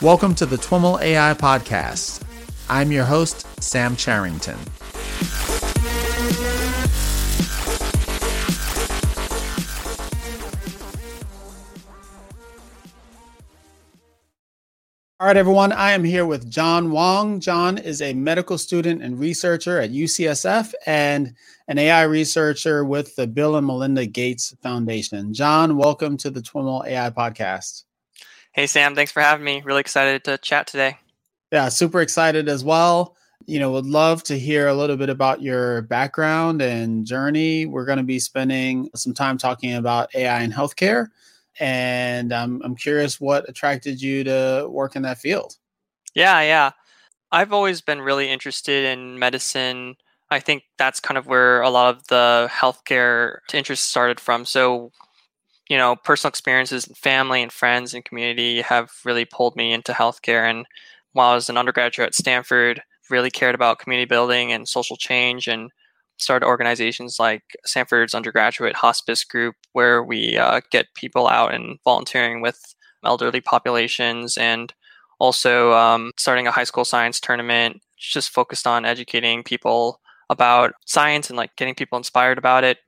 Welcome to the TWIML AI Podcast. I'm your host, Sam Charrington. All right, everyone. I am here with John Wong. John is a medical student and researcher at UCSF and an AI researcher with the Bill and Melinda Gates Foundation. John, welcome to the TWIML AI podcast. Hey, Sam. Thanks for having me. Really excited to chat today. Yeah, super excited as well. You know, would love to hear a little bit about your background and journey. We're going to be spending some time talking about AI in healthcare and I'm I'm curious what attracted you to work in that field. Yeah, yeah. I've always been really interested in medicine. I think that's kind of where a lot of the healthcare interest started from. So, you know, personal experiences, and family and friends and community have really pulled me into healthcare. And while I was an undergraduate at Stanford, really cared about community building and social change and started organizations like Stanford's undergraduate hospice group, where we uh, get people out and volunteering with elderly populations, and also um, starting a high school science tournament, just focused on educating people about science and like getting people inspired about it.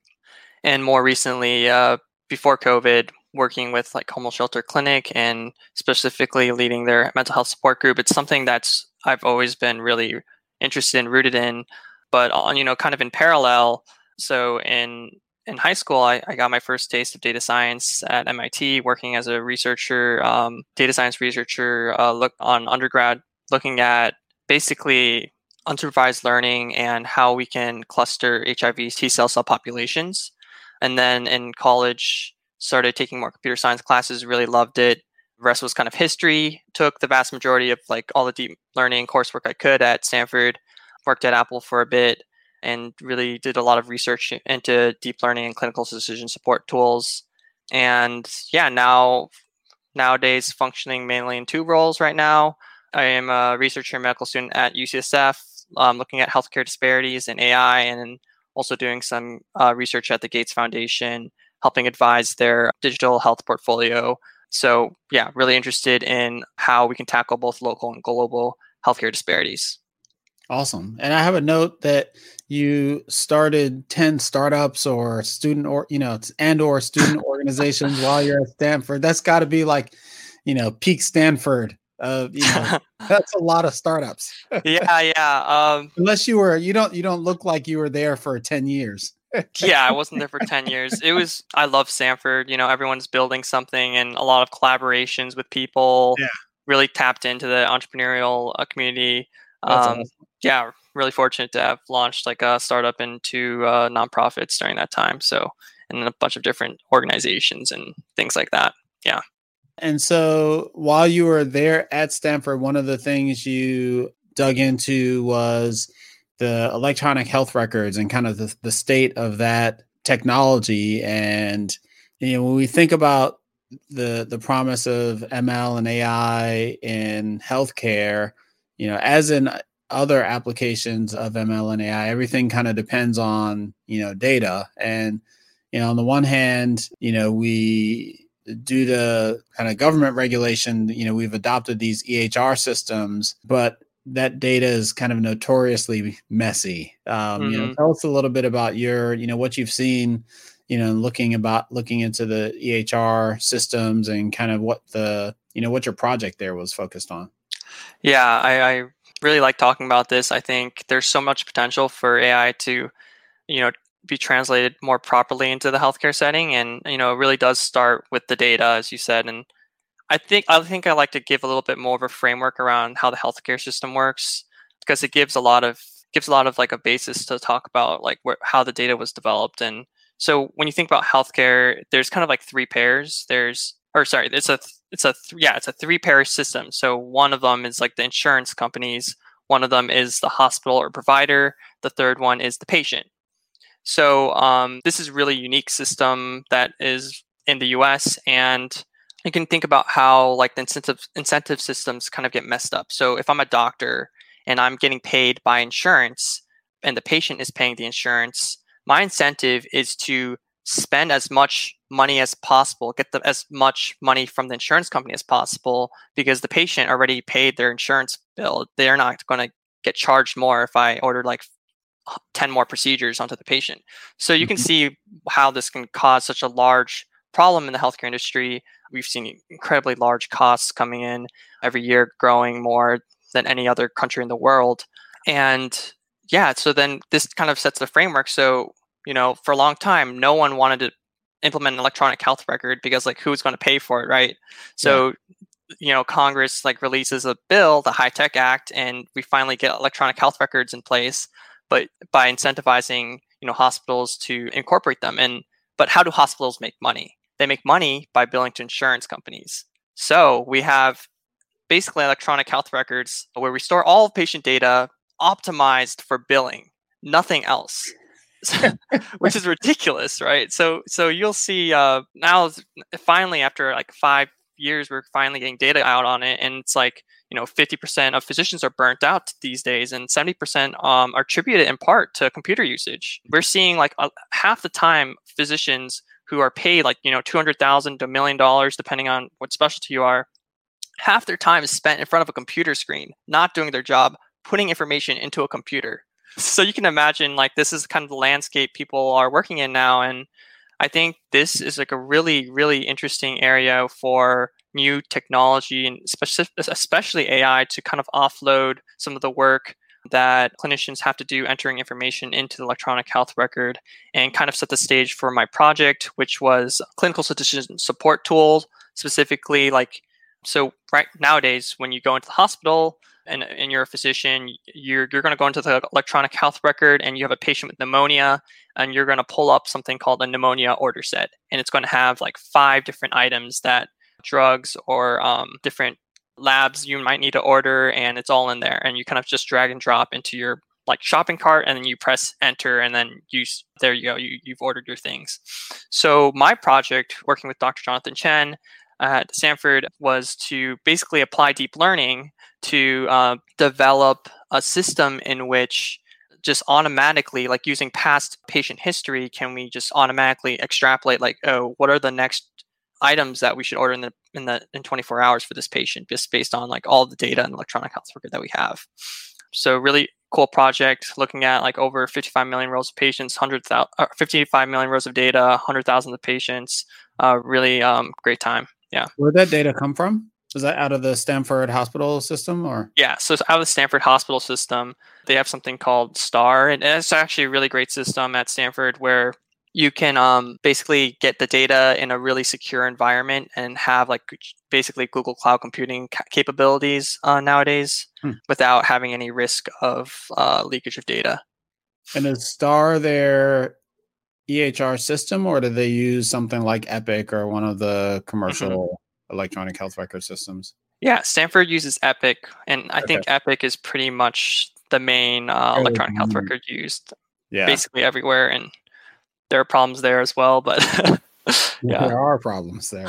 And more recently, uh, before COVID, working with like Homeless Shelter Clinic and specifically leading their mental health support group. It's something that's I've always been really interested and rooted in but on you know kind of in parallel so in in high school I, I got my first taste of data science at mit working as a researcher um, data science researcher uh, look on undergrad looking at basically unsupervised learning and how we can cluster hiv t cell cell populations and then in college started taking more computer science classes really loved it the rest was kind of history took the vast majority of like all the deep learning coursework i could at stanford worked at Apple for a bit and really did a lot of research into deep learning and clinical decision support tools. And yeah, now nowadays functioning mainly in two roles right now. I am a researcher and medical student at UCSF, um, looking at healthcare disparities and AI, and also doing some uh, research at the Gates Foundation, helping advise their digital health portfolio. So, yeah, really interested in how we can tackle both local and global healthcare disparities. Awesome. And I have a note that you started 10 startups or student or, you know, and or student organizations while you're at Stanford. That's got to be like, you know, peak Stanford. Uh, you know, that's a lot of startups. yeah, yeah. Um, Unless you were, you don't, you don't look like you were there for 10 years. yeah, I wasn't there for 10 years. It was, I love Stanford. You know, everyone's building something and a lot of collaborations with people. Yeah. Really tapped into the entrepreneurial uh, community. Um, awesome yeah, really fortunate to have launched like a startup and two uh, nonprofits during that time. So, and a bunch of different organizations and things like that. Yeah. And so while you were there at Stanford, one of the things you dug into was the electronic health records and kind of the, the state of that technology. And, you know, when we think about the the promise of ML and AI in healthcare, you know, as in other applications of ML and AI, everything kind of depends on, you know, data. And, you know, on the one hand, you know, we, due to kind of government regulation, you know, we've adopted these EHR systems, but that data is kind of notoriously messy. Um, mm-hmm. You know, mm-hmm. tell us a little bit about your, you know, what you've seen, you know, looking about looking into the EHR systems and kind of what the, you know, what your project there was focused on. Yeah, I, I really like talking about this. I think there's so much potential for AI to, you know, be translated more properly into the healthcare setting, and you know, it really does start with the data, as you said. And I think I think I like to give a little bit more of a framework around how the healthcare system works because it gives a lot of gives a lot of like a basis to talk about like how the data was developed and so when you think about healthcare there's kind of like three pairs there's or sorry it's a it's a yeah it's a three pair system so one of them is like the insurance companies one of them is the hospital or provider the third one is the patient so um, this is really unique system that is in the us and you can think about how like the incentive incentive systems kind of get messed up so if i'm a doctor and i'm getting paid by insurance and the patient is paying the insurance my incentive is to spend as much money as possible, get the, as much money from the insurance company as possible because the patient already paid their insurance bill. They're not going to get charged more if I order like 10 more procedures onto the patient. So you can mm-hmm. see how this can cause such a large problem in the healthcare industry. We've seen incredibly large costs coming in every year, growing more than any other country in the world. And yeah, so then this kind of sets the framework. So, you know, for a long time, no one wanted to implement an electronic health record because like who's going to pay for it, right? So yeah you know congress like releases a bill the HITECH act and we finally get electronic health records in place but by incentivizing you know hospitals to incorporate them. And but how do hospitals make money? They make money by billing to insurance companies. So we have basically electronic health records where we store all patient data optimized for billing nothing else which is ridiculous right? So so you'll see uh now finally after like five years we're finally getting data out on it and it's like you know 50% of physicians are burnt out these days and 70% um, are attributed in part to computer usage. We're seeing like uh, half the time physicians who are paid like you know 200000 to a million dollars depending on what specialty you are half their time is spent in front of a computer screen not doing their job putting information into a computer. So you can imagine like this is kind of the landscape people are working in now and I think this is like a really, really interesting area for new technology and especially AI to kind of offload some of the work that clinicians have to do entering information into the electronic health record and kind of set the stage for my project, which was clinical decision support tools, specifically like so right nowadays when you go into the hospital and, and you're a physician, you're, you're going to go into the electronic health record and you have a patient with pneumonia and you're going to pull up something called a pneumonia order set. And it's going to have like five different items that drugs or um, different labs you might need to order and it's all in there. And you kind of just drag and drop into your like shopping cart and then you press enter and then you there you go you, you've ordered your things so my project working with dr jonathan chen at stanford was to basically apply deep learning to uh, develop a system in which just automatically like using past patient history can we just automatically extrapolate like oh what are the next items that we should order in the in the in 24 hours for this patient just based on like all the data and electronic health record that we have? So really cool project looking at like over 55 million rows of patients 100,000 uh, 55 million rows of data 100,000 of patients uh, really um, great time. Yeah. Where did that data come from is that out of the Stanford hospital system or? Yeah, so it's out of the Stanford hospital system. They have something called STAR, and it's actually a really great system at Stanford where you can um, basically get the data in a really secure environment and have like basically Google Cloud Computing ca- capabilities uh, nowadays hmm. without having any risk of uh, leakage of data. And is STAR their EHR system, or do they use something like Epic or one of the mm-hmm. commercial? Mm-hmm electronic health record systems? Yeah, Stanford uses Epic, and I okay. think Epic is pretty much the main uh, electronic health record used yeah. basically everywhere. And there are problems there as well, but yeah. there are problems there.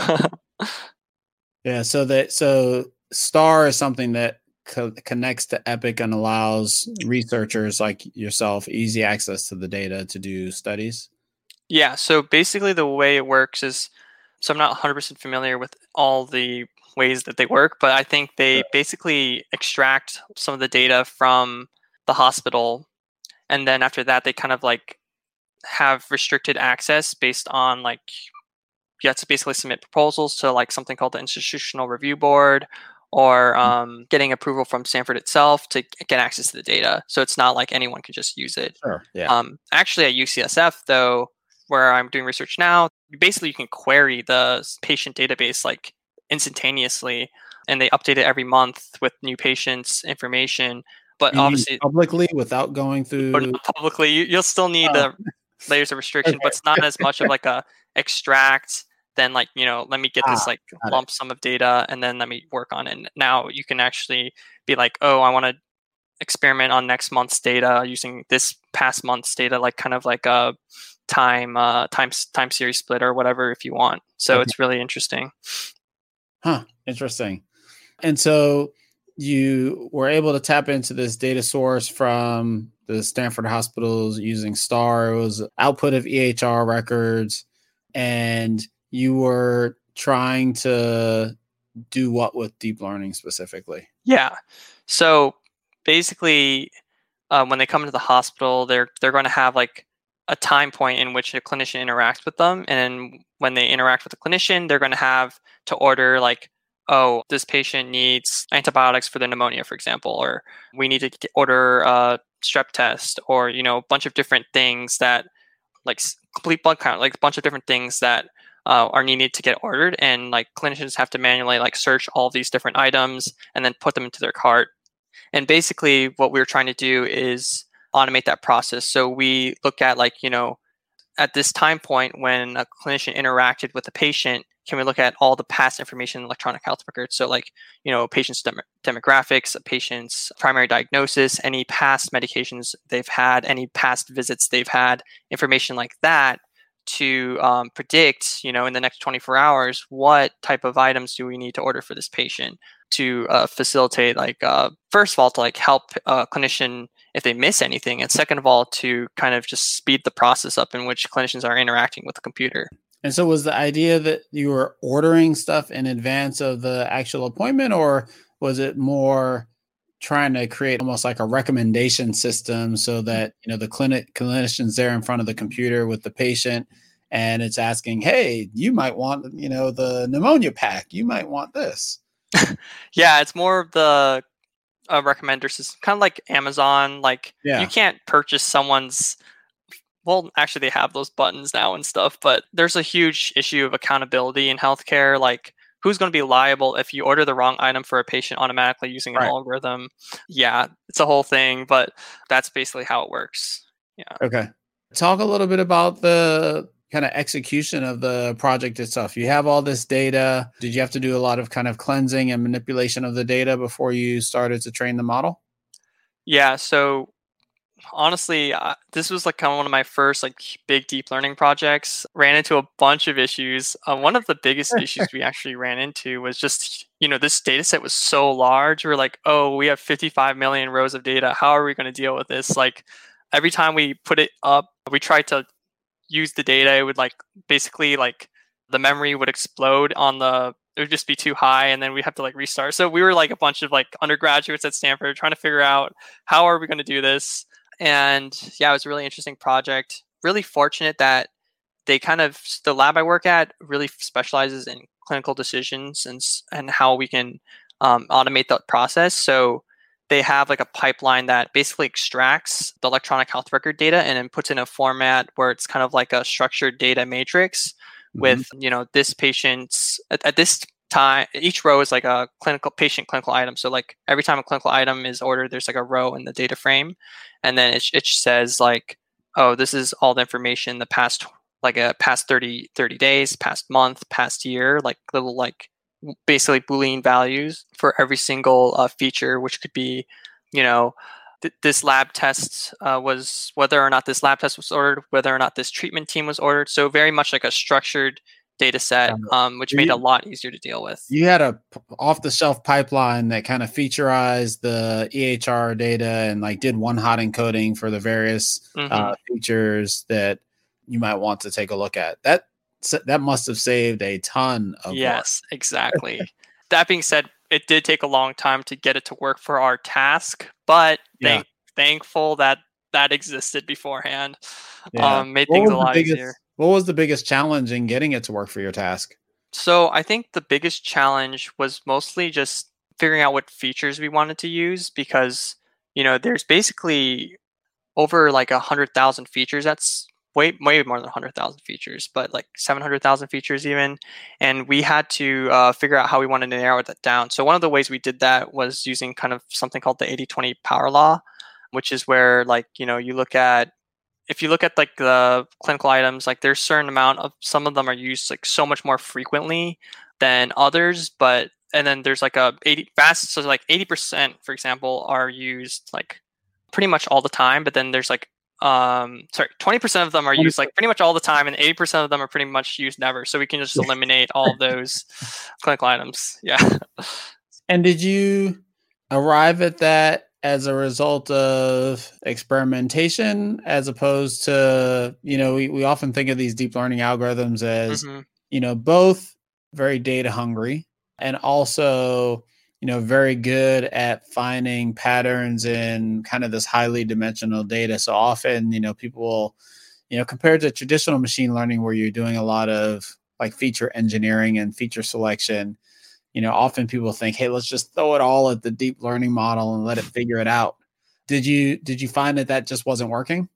yeah, so that so Star is something that co- connects to Epic and allows researchers like yourself easy access to the data to do studies. Yeah, so basically the way it works is so I'm not 100% familiar with all the ways that they work, but I think they basically extract some of the data from the hospital. And then after that, they kind of like have restricted access based on like, you have to basically submit proposals to like something called the Institutional Review Board or mm-hmm. um, getting approval from Stanford itself to get access to the data. So it's not like anyone can just use it. Sure. Yeah. Um, actually, at UCSF, though, where I'm doing research now, basically you can query the patient database like instantaneously and they update it every month with new patients information but obviously publicly without going through publicly you, will still need oh. the layers of restriction okay. but it's not as much of like a extract then like you know let me get this ah, like lump it. sum of data and then let me work on it and now you can actually be like oh i want to experiment on next month's data using this past month's data like kind of like a time uh, time time series split or whatever if you want. So okay. it's really interesting. Huh. Interesting. And so you were able to tap into this data source from the Stanford hospitals using STAR. It was output of EHR records. and you were trying to do what with deep learning specifically? Yeah. So basically, uh, when they come into the hospital, they're they're going to have like a time point in which a clinician interacts with them, and when they interact with the clinician, they're going to have to order like, oh, this patient needs antibiotics for the pneumonia, for example, or we need to order a strep test, or you know, a bunch of different things that like complete blood count, like a bunch of different things that uh, are needed to get ordered and like clinicians have to manually like search all these different items and then put them into their cart. And basically what we are trying to do is automate that process. So we look at like you know at this time point when a clinician interacted with a patient can we look at all the past information in electronic health records? So like you know patient's dem- demographics a patient's primary diagnosis any past medications they've had any past visits they've had information like that to um, predict, you know, in the next 24 hours, what type of items do we need to order for this patient to uh, facilitate, like, uh, first of all, to like help a clinician if they miss anything, and second of all, to kind of just speed the process up in which clinicians are interacting with the computer. And so, was the idea that you were ordering stuff in advance of the actual appointment, or was it more trying to create almost like a recommendation system so that you know the clinic clinicians there in front of the computer with the patient and it's asking hey you might want you know the pneumonia pack you might want this yeah it's more of the uh, recommender system kind of like amazon like yeah. you can't purchase someone's well actually they have those buttons now and stuff but there's a huge issue of accountability in healthcare like who's going to be liable if you order the wrong item for a patient automatically using an right. algorithm yeah it's a whole thing but that's basically how it works yeah okay talk a little bit about the kind of execution of the project itself you have all this data did you have to do a lot of kind of cleansing and manipulation of the data before you started to train the model yeah so honestly, uh, this was like kind of one of my first like big deep learning projects. Ran into a bunch of issues. Uh, one of the biggest issues we actually ran into was just you know this data set was so large. We are like, oh, we have 55 million rows of data. How are we going to deal with this? Like every time we put it up, we tried to use the data. It would like basically like the memory would explode on the it would just be too high and then we have to like restart so we were like a bunch of like undergraduates at stanford trying to figure out how are we going to do this and yeah, it was a really interesting project. Really fortunate that they kind of the lab I work at really specializes in clinical decisions and and how we can um, automate that process. So they have like a pipeline that basically extracts the electronic health record data and then puts in a format where it's kind of like a structured data matrix mm-hmm. with you know this patient's at, at, this time each row is like a clinical patient clinical item so like every time a clinical item is ordered there's like a row in the data frame and then it, it says like oh this is all the information the past like a past 30 30 days past month past year like little like basically boolean values for every single uh, feature which could be you know th- this lab test uh, was whether or not this lab test was ordered whether or not this treatment team was ordered so very much like a structured data set, um, which made it a lot easier to deal with. You had a off the shelf pipeline that kind of featureized the EHR data and like did one hot encoding for the various mm-hmm. uh, features that you might want to take a look at. That that must have saved a ton of yes, work. exactly. that being said, it did take a long time to get it to work for our task, but yeah. thank, thankful that that existed beforehand. Yeah. Um, made what things a lot biggest, easier what was the biggest challenge in getting it to work for your task? So I think the biggest challenge was mostly just figuring out what features we wanted to use because you know there's basically over like a hundred thousand features. That's way way more than hundred thousand features, but like seven hundred thousand features even. And we had to uh, figure out how we wanted to narrow that down. So one of the ways we did that was using kind of something called the 80-20 power law, which is where like you know you look at if you look at like the clinical items, like there's certain amount of some of them are used like so much more frequently than others, but and then there's like a 80 fast so like 80% for example are used like pretty much all the time, but then there's like um sorry 20% of them are used like pretty much all the time and 80% of them are pretty much used never so we can just eliminate all those clinical items yeah. And did you arrive at that as a result of experimentation as opposed to you know we, we often think of these deep learning algorithms as mm-hmm. you know both very data hungry and also you know very good at finding patterns in kind of this highly dimensional data. So often you know people will you know compared to traditional machine learning where you're doing a lot of like feature engineering and feature selection you know often people think hey let's just throw it all at the deep learning model and let it figure it out. Did you did you find that that just wasn't working?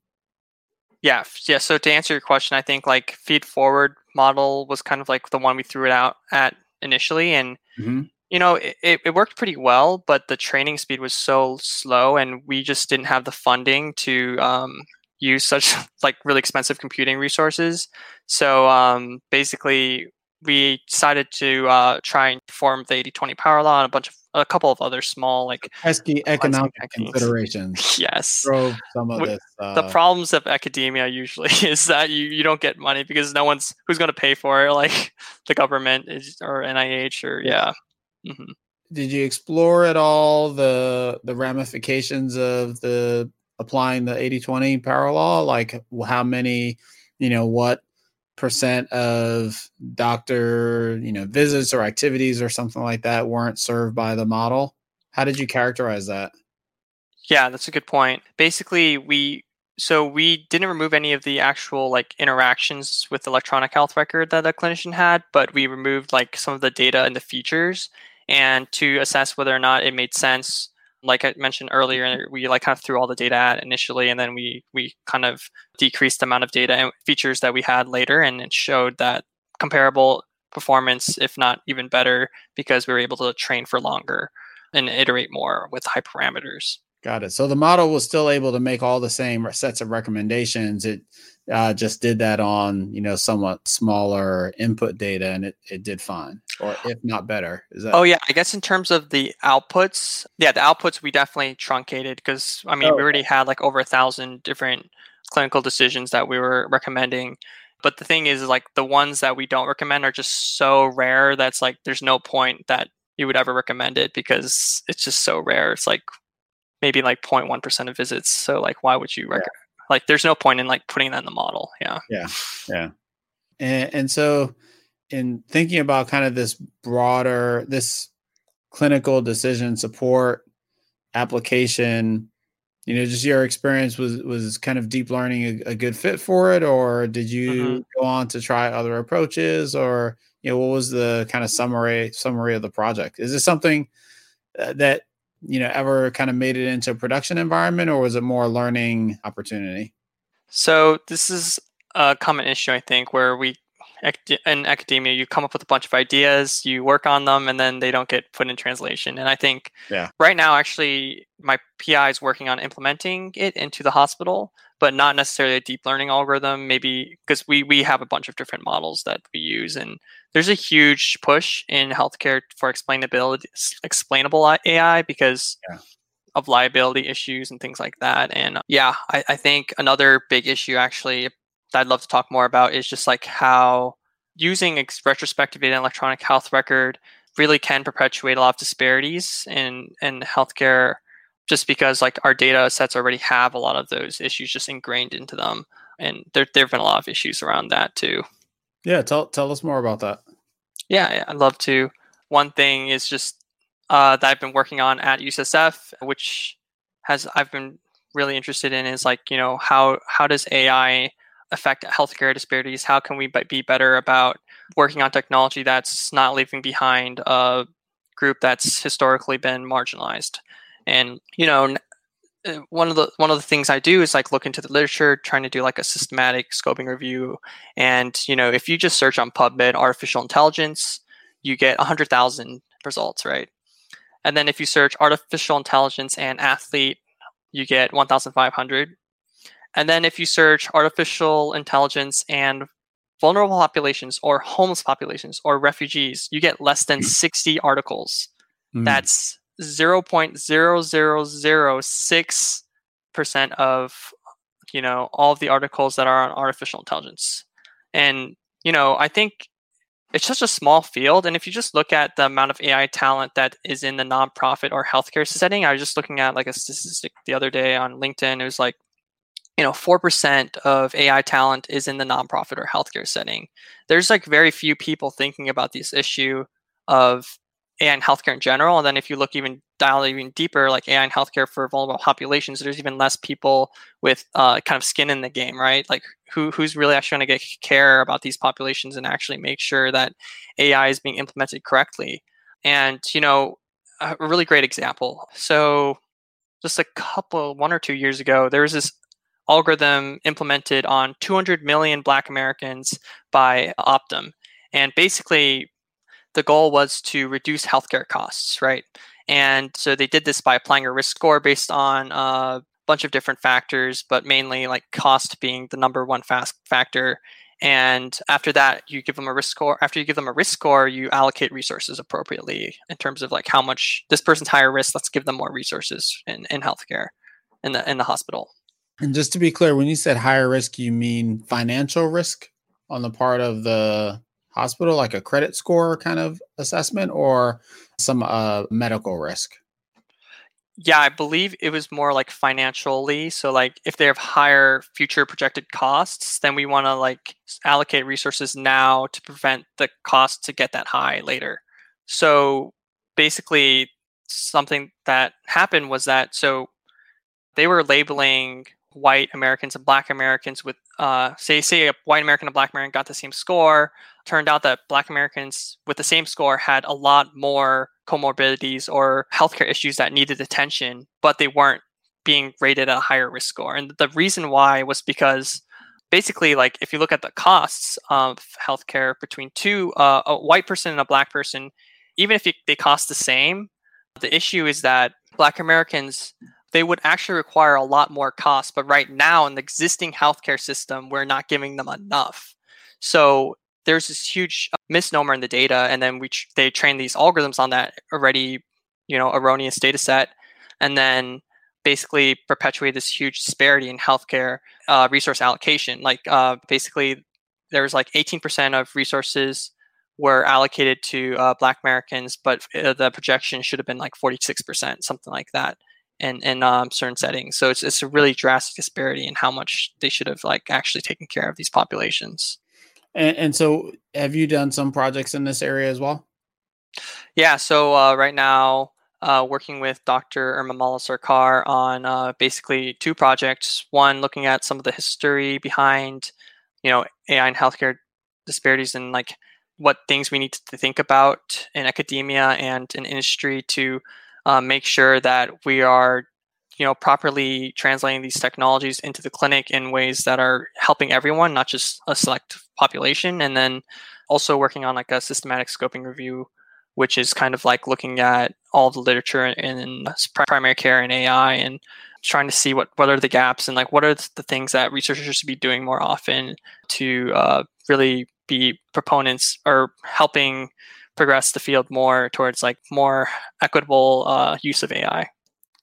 Yeah yeah so to answer your question i think like feed forward model was kind of like the one we threw it out at initially and mm-hmm. You know it, it worked pretty well but the training speed was so slow and we just didn't have the funding to um, use such like really expensive computing resources so um, basically we decided to uh, try and perform the 80-20 power law and a bunch of a couple of other small like pesky economic considerations. yes, drove some of this. Uh, the problems of academia usually is that you, you don't get money because no one's who's going to pay for it, like the government is or NIH or yeah. Mm-hmm. Did you explore at all the the ramifications of the applying the 80-20 power law? Like how many, you know, what percent of doctor you know visits or activities or something like that weren't served by the model how did you characterize that yeah that's a good point basically we so we didn't remove any of the actual like interactions with electronic health record that the clinician had but we removed like some of the data and the features and to assess whether or not it made sense like I mentioned earlier, we like kind of threw all the data at initially, and then we we kind of decreased the amount of data and features that we had later, and it showed that comparable performance, if not even better, because we were able to train for longer and iterate more with hyperparameters. Got it. So the model was still able to make all the same sets of recommendations. It uh, just did that on you know somewhat smaller input data, and it, it did fine, or if not better. Is that? Oh yeah, I guess in terms of the outputs, yeah, the outputs we definitely truncated because I mean oh, we already had like over a thousand different clinical decisions that we were recommending. But the thing is, like the ones that we don't recommend are just so rare that's like there's no point that you would ever recommend it because it's just so rare. It's like maybe like 0.1% of visits. So like why would you recommend? Like there's no point in like putting that in the model yeah. Yeah yeah. And, and so in thinking about kind of this broader this clinical decision support application you know just your experience was was kind of deep learning a, a good fit for it or did you mm-hmm. go on to try other approaches or you know what was the kind of summary summary of the project? Is this something uh, that you know ever kind of made it into a production environment or was it more a learning opportunity? So this is a common issue i think where we in academia you come up with a bunch of ideas you work on them and then they don't get put in translation. And i think yeah. right now actually my pi is working on implementing it into the hospital but not necessarily a deep learning algorithm maybe because we we have a bunch of different models that we use and there's a huge push in healthcare for explainability explainable ai because yeah. of liability issues and things like that and yeah I, I think another big issue actually that i'd love to talk more about is just like how using retrospective data electronic health record really can perpetuate a lot of disparities in in healthcare just because like our data sets already have a lot of those issues just ingrained into them and there there have been a lot of issues around that too. Yeah tell tell us more about that. Yeah, yeah i'd love to. One thing is just uh, that i've been working on at ucsf which has i've been really interested in is like you know how how does ai affect healthcare disparities? How can we be better about working on technology that's not leaving behind a group that's historically been marginalized and you know, uh, one of the one of the things I do is like look into the literature, trying to do like a systematic scoping review. And you know, if you just search on PubMed artificial intelligence, you get hundred thousand results, right? And then if you search artificial intelligence and athlete, you get one thousand five hundred. And then if you search artificial intelligence and vulnerable populations or homeless populations or refugees, you get less than 60 articles. Mm. That's 0.0006 percent of you know all of the articles that are on artificial intelligence and you know i think it's just a small field. And if you just look at the amount of AI talent that is in the nonprofit or healthcare setting, I was just looking at like a statistic the other day on LinkedIn. It was like, you know, 4% of AI talent is in the nonprofit or healthcare setting. There's like very few people thinking about this issue of AI and healthcare in general. And then if you look even dial even deeper, like AI in healthcare for vulnerable populations, there's even less people with uh, kind of skin in the game, right? Like who who's really actually going to get care about these populations and actually make sure that AI is being implemented correctly. And you know, a really great example. So just a couple, one or two years ago, there was this algorithm implemented on 200 million Black Americans by Optum. And basically, the goal was to reduce healthcare costs, right? And so they did this by applying a risk score based on a bunch of different factors, but mainly like cost being the number one fast factor. And after that, you give them a risk score. After you give them a risk score, you allocate resources appropriately in terms of like how much this person's higher risk. Let's give them more resources in, in healthcare in the in the hospital. And just to be clear, when you said higher risk, you mean financial risk on the part of the hospital, like a credit score kind of assessment, or some uh, medical risk? Yeah, I believe it was more like financially. So, like, if they have higher future projected costs, then we want to like allocate resources now to prevent the cost to get that high later. So, basically, something that happened was that so they were labeling white Americans and black Americans with uh, say say a white American and black American got the same score. Turned out that black Americans with the same score had a lot more comorbidities or healthcare issues that needed attention, but they weren't being rated at a higher risk score. And the reason why was because basically like if you look at the costs of healthcare between two uh, a white person and a black person, even if they cost the same, the issue is that black Americans they would actually require a lot more cost. But right now, in the existing healthcare system, we're not giving them enough. So there's this huge misnomer in the data, and then we tr- they train these algorithms on that already, you know, erroneous data set, and then basically perpetuate this huge disparity in healthcare uh, resource allocation. Like uh, basically, there's like 18% of resources were allocated to uh, Black Americans, but uh, the projection should have been like 46%, something like that in in um, certain settings. So it's it's a really drastic disparity in how much they should have like actually taken care of these populations. And, and so, have you done some projects in this area as well? Yeah. So uh, right now, uh, working with Dr. Urmimala Sarkar on uh, basically two projects. One looking at some of the history behind, you know, AI and healthcare disparities and like what things we need to think about in academia and in industry to uh, make sure that we are you know properly translating these technologies into the clinic in ways that are helping everyone not just a select population. And then also working on like a systematic scoping review which is kind of like looking at all the literature in primary care and ai and trying to see what what are the gaps and like what are the things that researchers should be doing more often to uh, really be proponents or helping progress the field more towards like more equitable uh, use of AI.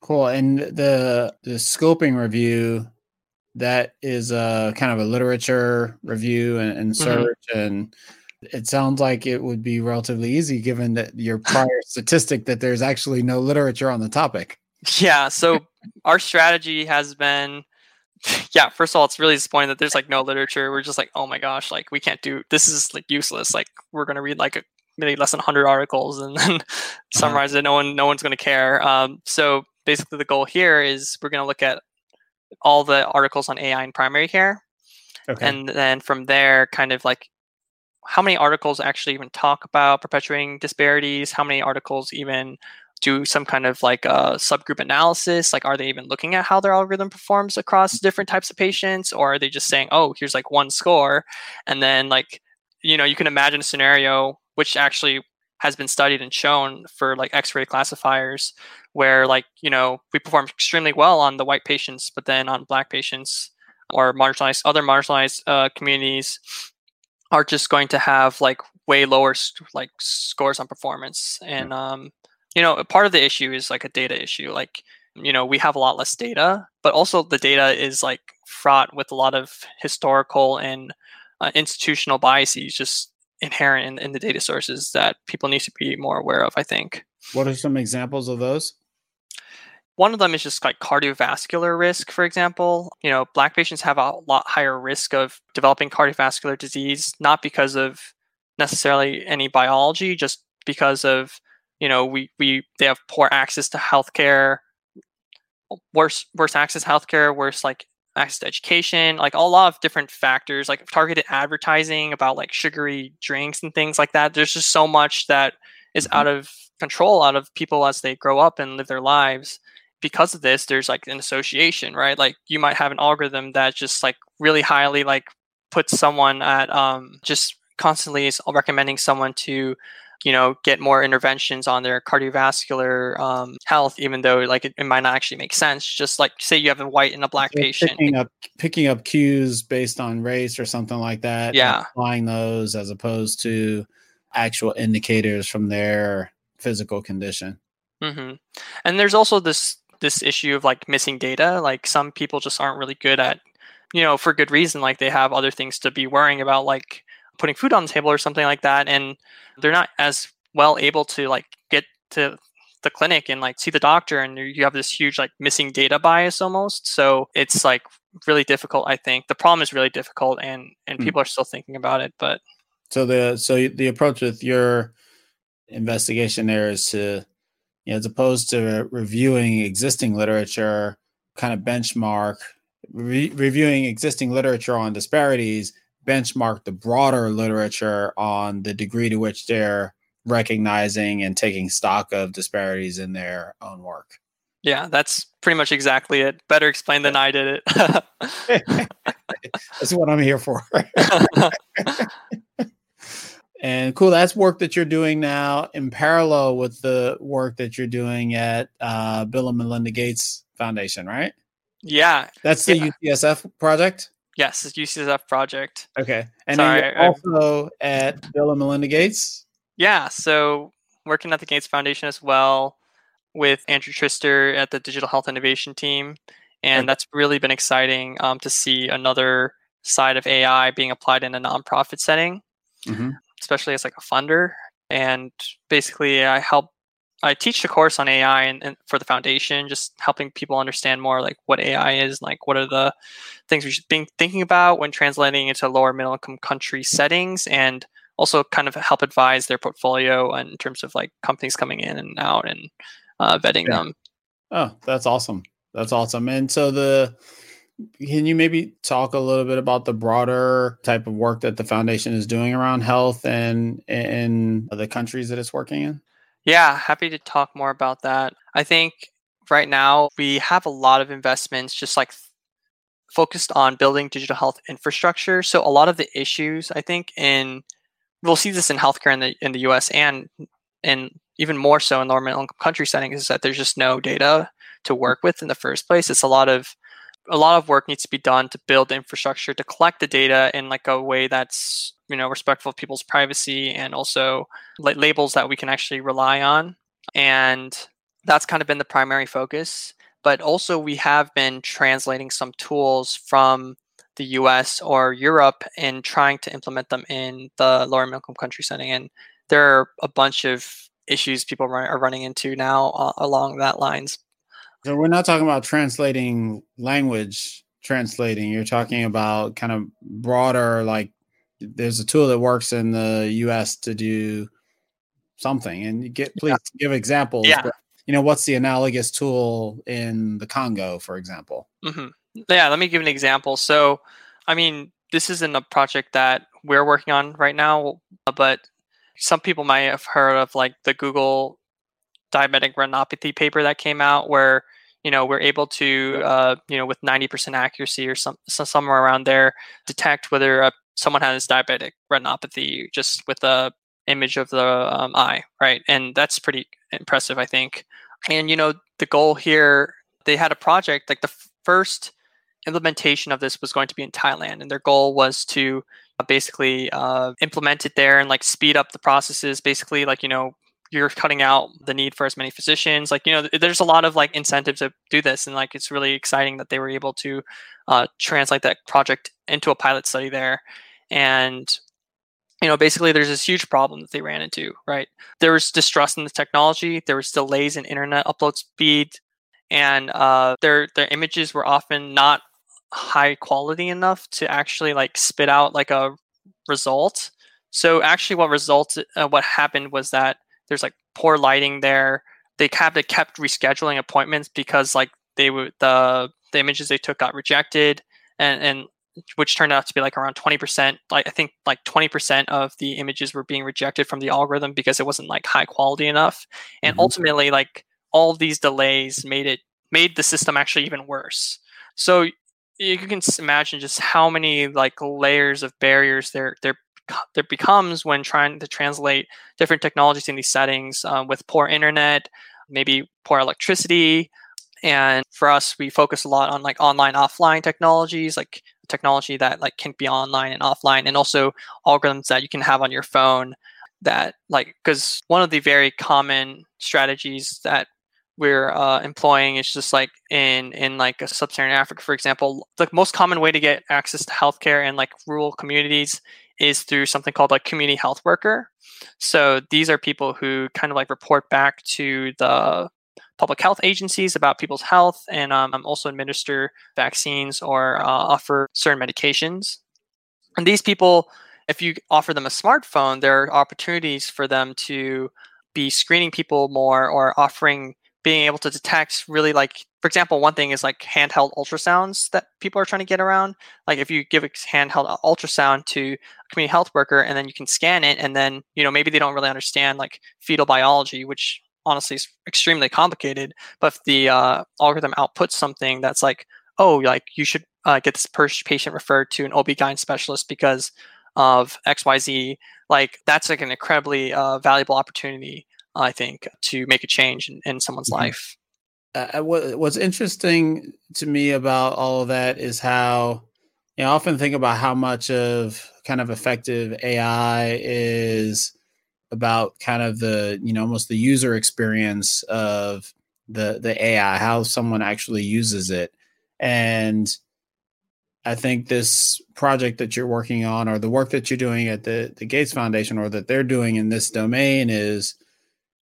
Cool. And the the scoping review that is a kind of a literature review and, and mm-hmm. search mm-hmm. and it sounds like it would be relatively easy given that your prior statistic that there's actually no literature on the topic. Yeah. So our strategy has been yeah, first of all, it's really disappointing that there's like no literature. We're just like, oh my gosh, like we can't do this is like useless. Like we're gonna read like a maybe less than 100 articles and then summarize it. No one, no one's going to care. Um, so basically, the goal here is we're going to look at all the articles on AI in primary care, okay. and then from there, kind of like how many articles actually even talk about perpetuating disparities? How many articles even do some kind of like a uh, subgroup analysis like are they even looking at how their algorithm performs across different types of patients or are they just saying oh here's like one score and then like you know you can imagine a scenario which actually has been studied and shown for like x-ray classifiers where like you know we perform extremely well on the white patients but then on black patients or marginalized other marginalized uh, communities are just going to have like way lower like scores on performance. And um you know part of the issue is like a data issue. Like you know we have a lot less data but also the data is like fraught with a lot of historical and uh, institutional biases just inherent in, in the data sources that people need to be more aware of. I think. What are some examples of those? One of them is just like cardiovascular risk, for example. You know, black patients have a lot higher risk of developing cardiovascular disease, not because of necessarily any biology, just because of, you know, we, we they have poor access to healthcare, worse worse access to healthcare, worse like access to education, like a lot of different factors, like targeted advertising about like sugary drinks and things like that. There's just so much that is mm-hmm. out of control out of people as they grow up and live their lives because of this there's like an association right like you might have an algorithm that just like really highly like puts someone at um just constantly is recommending someone to you know get more interventions on their cardiovascular um, health even though like it, it, might not actually make sense just like say you have a white and a black patient picking up picking up cues based on race or something like that yeah applying those as opposed to actual indicators from their physical condition mm-hmm. and there's also this this issue of like missing data. Like some people just aren't really good at, you know, for good reason. Like they have other things to be worrying about, like putting food on the table or something like that, and they're not as well able to like get to the clinic and like see the doctor and you have this huge like missing data bias almost so it's like really difficult i think the problem is really difficult and and mm. people are still thinking about it but so the so the approach with your investigation there is to you know, as opposed to reviewing existing literature, kind of benchmark, re- reviewing existing literature on disparities, benchmark the broader literature on the degree to which they're recognizing and taking stock of disparities in their own work. Yeah, that's pretty much exactly it. Better explained than I did it. that's what I'm here for. And cool, that's work that you're doing now in parallel with the work that you're doing at uh, Bill and Melinda Gates Foundation, right? Yeah. That's the yeah. UCSF project? Yes, it's UCSF project. Okay. And Sorry, also at Bill and Melinda Gates? Yeah. So working at the Gates Foundation as well with Andrew Trister at the Digital Health Innovation team. And okay. that's really been exciting um, to see another side of AI being applied in a nonprofit setting. Mm-hmm especially as like a funder. And basically, I help. I teach a course on AI and, and, for the foundation, just helping people understand more like what AI is, like what are the things we should be thinking about when translating into lower middle income country settings, and also kind of help advise their portfolio in terms of like companies coming in and out and uh, vetting yeah. them. Oh, that's awesome. That's awesome. And so the can you maybe talk a little bit about the broader type of work that the foundation is doing around health and in the countries that it's working in? Yeah, happy to talk more about that. I think right now we have a lot of investments just like focused on building digital health infrastructure. So a lot of the issues I think in we'll see this in healthcare in the in the US and and even more so in lower middle income country settings is that there's just no data to hmm. work with in the first place. It's a lot of a lot of work needs to be done to build infrastructure to collect the data in like a way that's you know respectful of people's privacy and also labels that we can actually rely on. And that's kind of been the primary focus. But also we have been translating some tools from the US or Europe and trying to implement them in the lower middle income country setting. And there are a bunch of issues people are running into now uh, along that lines. So we're not talking about translating language translating. You're talking about kind of broader like there's a tool that works in the US to do something and you get please yeah. give examples. Yeah. But, you know, what's the analogous tool in the Congo, for example? Mm-hmm. Yeah, let me give an example. So, I mean, this isn't a project that we're working on right now, but some people might have heard of like the Google diabetic retinopathy paper that came out where you know we're able to uh, you know with 90% accuracy or some, somewhere around there detect whether uh, someone has diabetic retinopathy just with a image of the um, eye right? And that's pretty impressive i think. And you know the goal here they had a project like the first implementation of this was going to be in thailand and their goal was to uh, basically uh, implement it there and like speed up the processes basically like you know you're cutting out the need for as many physicians like you know there's a lot of like incentive to do this and like it's really exciting that they were able to uh, translate that project into a pilot study there and you know, basically there's this huge problem that they ran into, right? There was distrust in the technology, there was delays in internet upload speed, and uh, their their images were often not high quality enough to actually like spit out like a result. So actually, what resulted, uh, what happened was that there's like poor lighting there. They kept they kept rescheduling appointments because like they would the the images they took got rejected, and and which turned out to be like around 20% like i think like 20% of the images were being rejected from the algorithm because it wasn't like high quality enough. And mm-hmm. ultimately like all these delays made it made the system actually even worse. So you can imagine just how many like layers of barriers there there there becomes when trying to translate different technologies in these settings um, with poor internet maybe poor electricity. And for us we focus a lot on like online offline technologies like technology that like can be online and offline and also algorithms that you can have on your phone that like because one of the very common strategies that we're uh, employing is just like in in like a sub-Saharan Africa, for example, the most common way to get access to healthcare in like rural communities is through something called like community health worker. So these are people who kind of like report back to the public health agencies about people's health and um, I'm also administer vaccines or uh, offer certain medications. And these people, if you offer them a smartphone, there are opportunities for them to be screening people more or offering being able to detect really like for example one thing is like handheld ultrasounds that people are trying to get around like if you give a handheld ultrasound to a community health worker and then you can scan it and then you know maybe they don't really understand like fetal biology which honestly is extremely complicated. But if the uh, algorithm outputs something that's like, oh, like you should uh, get this patient referred to an OB-GYN specialist because of XYZ, like that's like an incredibly uh, valuable opportunity, I think, to make a change in, in someone's mm-hmm. life. Uh, what, what's interesting to me about all of that is how you know, I often think about how much of kind of effective AI is about kind of the you know almost the user experience of the the AI, how someone actually uses it, and I think this project that you're working on, or the work that you're doing at the the Gates Foundation, or that they're doing in this domain, is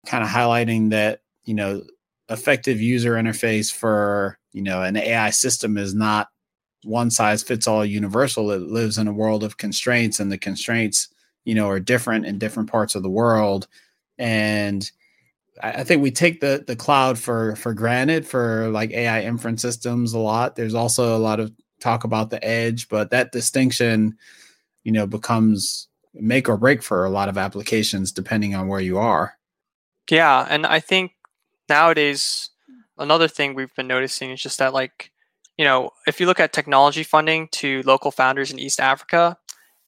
kind of highlighting that you know effective user interface for you know an AI system is not one size fits all universal. It lives in a world of constraints, and the constraints you know, are different in different parts of the world. And I, I think we take the the cloud for for granted for like AI inference systems a lot. There's also a lot of talk about the edge, but that distinction, you know, becomes make or break for a lot of applications depending on where you are. Yeah, and I think nowadays another thing we've been noticing is just that like you know if you look at technology funding to local founders in east africa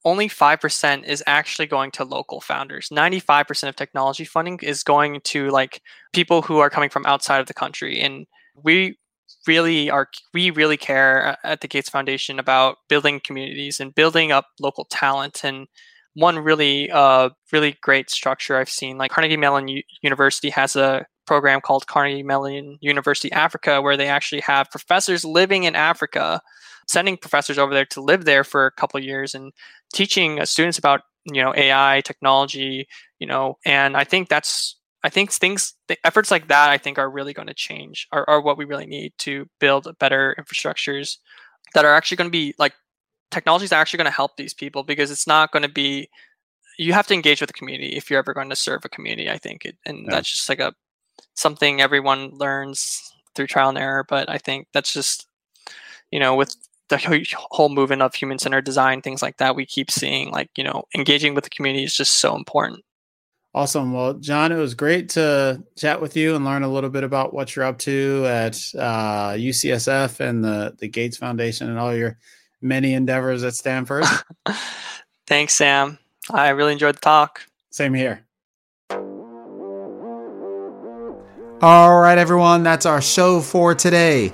only 5% is actually going to local founders. 95% of technology funding is going to like people who are coming from outside of the country. And we really are we really care at the Gates Foundation about building communities and building up local talent and one really uh really great structure I've seen like Carnegie Mellon U- University has a program called Carnegie Mellon University Africa where they actually have professors living in Africa sending professors over there to live there for a couple years and teaching uh, students about you know AI technology, you know, and I think that's I think things efforts like that I think are really going to change are, are what we really need to build better infrastructures that are actually going to be like technologies that are actually going to help these people because it's not going to be you have to engage with the community if you're ever going to serve a community i think it, and yeah. that's just like a something everyone learns through trial and error but i think that's just you know with the whole movement of human centered design, things like that, we keep seeing like, you know, engaging with the community is just so important. Awesome. Well, John, it was great to chat with you and learn a little bit about what you're up to at uh, UCSF and the, the Gates Foundation and all your many endeavors at Stanford. Thanks, Sam. I really enjoyed the talk. Same here. All right, everyone, that's our show for today.